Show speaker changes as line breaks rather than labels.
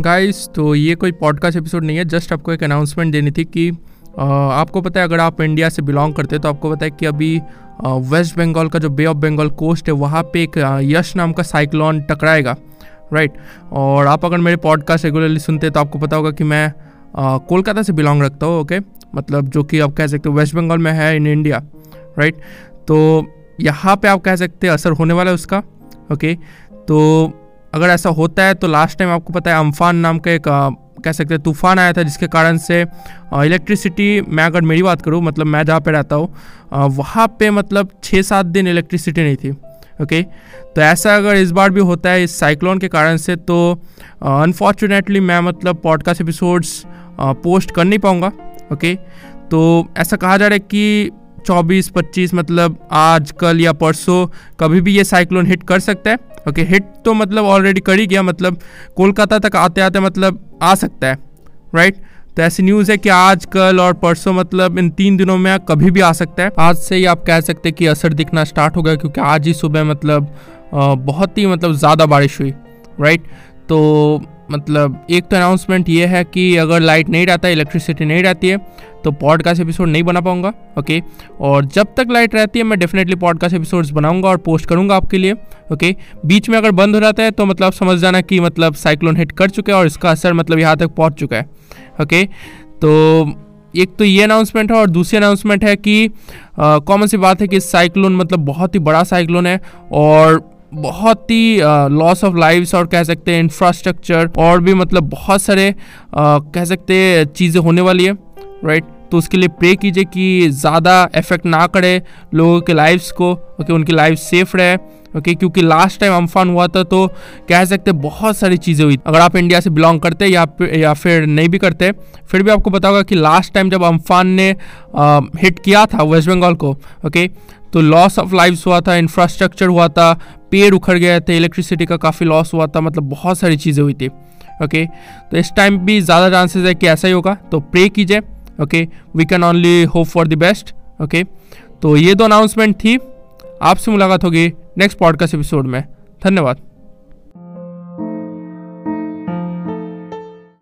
Guys तो ये कोई पॉडकास्ट एपिसोड नहीं है जस्ट आपको एक अनाउंसमेंट देनी थी कि आपको पता है अगर आप इंडिया से बिलोंग करते हैं तो आपको पता है कि अभी वेस्ट बंगाल का जो बे ऑफ़ बंगाल कोस्ट है, वहाँ पे एक यश नाम का साइक्लोन टकराएगा राइट और आप अगर मेरे पॉडकास्ट रेगुलरली सुनते तो आपको पता होगा कि मैं कोलकाता से बिलोंग रखता हूँ ओके मतलब जो कि आप कह सकते हो वेस्ट बंगाल में है इन इंडिया राइट तो यहाँ पे आप कह सकते हैं, असर होने वाला है उसका ओके तो अगर ऐसा होता है तो लास्ट टाइम आपको पता है अम्फान नाम का एक कह सकते हैं तूफ़ान आया था, जिसके कारण से इलेक्ट्रिसिटी मैं अगर मेरी बात करूँ मतलब मैं जहाँ पे रहता हूँ वहाँ पे मतलब छः सात दिन इलेक्ट्रिसिटी नहीं थी ओके तो ऐसा अगर इस बार भी होता है, इस साइक्लोन के कारण से तो अनफॉर्चुनेटली मैं मतलब पॉडकास्ट एपिसोड्स पोस्ट कर नहीं पाऊँगा ओके तो ऐसा कहा जा रहा है कि 24 25 मतलब आज कल या परसों कभी भी ये साइक्लोन हिट कर सकता है। ओके, हिट तो मतलब ऑलरेडी कर ही गया मतलब कोलकाता तक आते आते मतलब आ सकता है राइट तो ऐसी न्यूज़ है कि आज कल और परसों मतलब इन तीन दिनों में कभी भी आ सकता है। आज से ही आप कह सकते हैं कि असर दिखना स्टार्ट हो गया, क्योंकि आज ही सुबह मतलब बहुत ही मतलब ज़्यादा बारिश हुई राइट तो मतलब एक तो अनाउंसमेंट ये है कि अगर लाइट नहीं रहता इलेक्ट्रिसिटी नहीं रहती है तो पॉडकास्ट एपिसोड नहीं बना पाऊँगा ओके और जब तक लाइट रहती है, मैं डेफिनेटली पॉडकास्ट एपिसोड्स बनाऊँगा और पोस्ट करूँगा आपके लिए ओके बीच में अगर बंद हो जाता है तो मतलब समझ जाना कि मतलब साइक्लोन हिट कर चुका है और इसका असर मतलब यहाँ तक पहुँच चुका है ओके तो एक तो ये अनाउंसमेंट है और दूसरी अनाउंसमेंट है कि कॉमन सी बात है कि साइक्लोन मतलब बहुत ही बड़ा साइक्लोन है और बहुत ही लॉस ऑफ़ लाइव्स और कह सकते हैं इंफ्रास्ट्रक्चर और भी मतलब बहुत सारे आ, कह सकते हैं चीज़ें होने वाली है राइट तो उसके लिए प्रे कीजिए कि ज़्यादा इफ़ेक्ट ना करे लोगों के लाइफ्स को ओके उनकी लाइफ सेफ़ रहे ओके okay, क्योंकि लास्ट टाइम अम्फान हुआ था तो कह सकते बहुत सारी चीज़ें हुई। अगर आप इंडिया से बिलोंग करते या या फिर नहीं भी करते फिर भी आपको पता होगा कि लास्ट टाइम जब अम्फान ने आ, हिट किया था वेस्ट बंगाल को ओके okay, तो लॉस ऑफ़ लाइव्स हुआ था इंफ्रास्ट्रक्चर हुआ था पेड़ उखड़ गए थे इलेक्ट्रिसिटी का काफ़ी लॉस हुआ था मतलब बहुत सारी चीज़ें हुई थी ओके तो इस टाइम भी ज़्यादा चांसेस है कि ऐसा ही होगा तो प्रे कीजिए okay we can only hope for the best okay तो ये दो अनाउंसमेंट थी, आपसे मुलाकात होगी नेक्स्ट पॉडकास्ट एपिसोड में, धन्यवाद।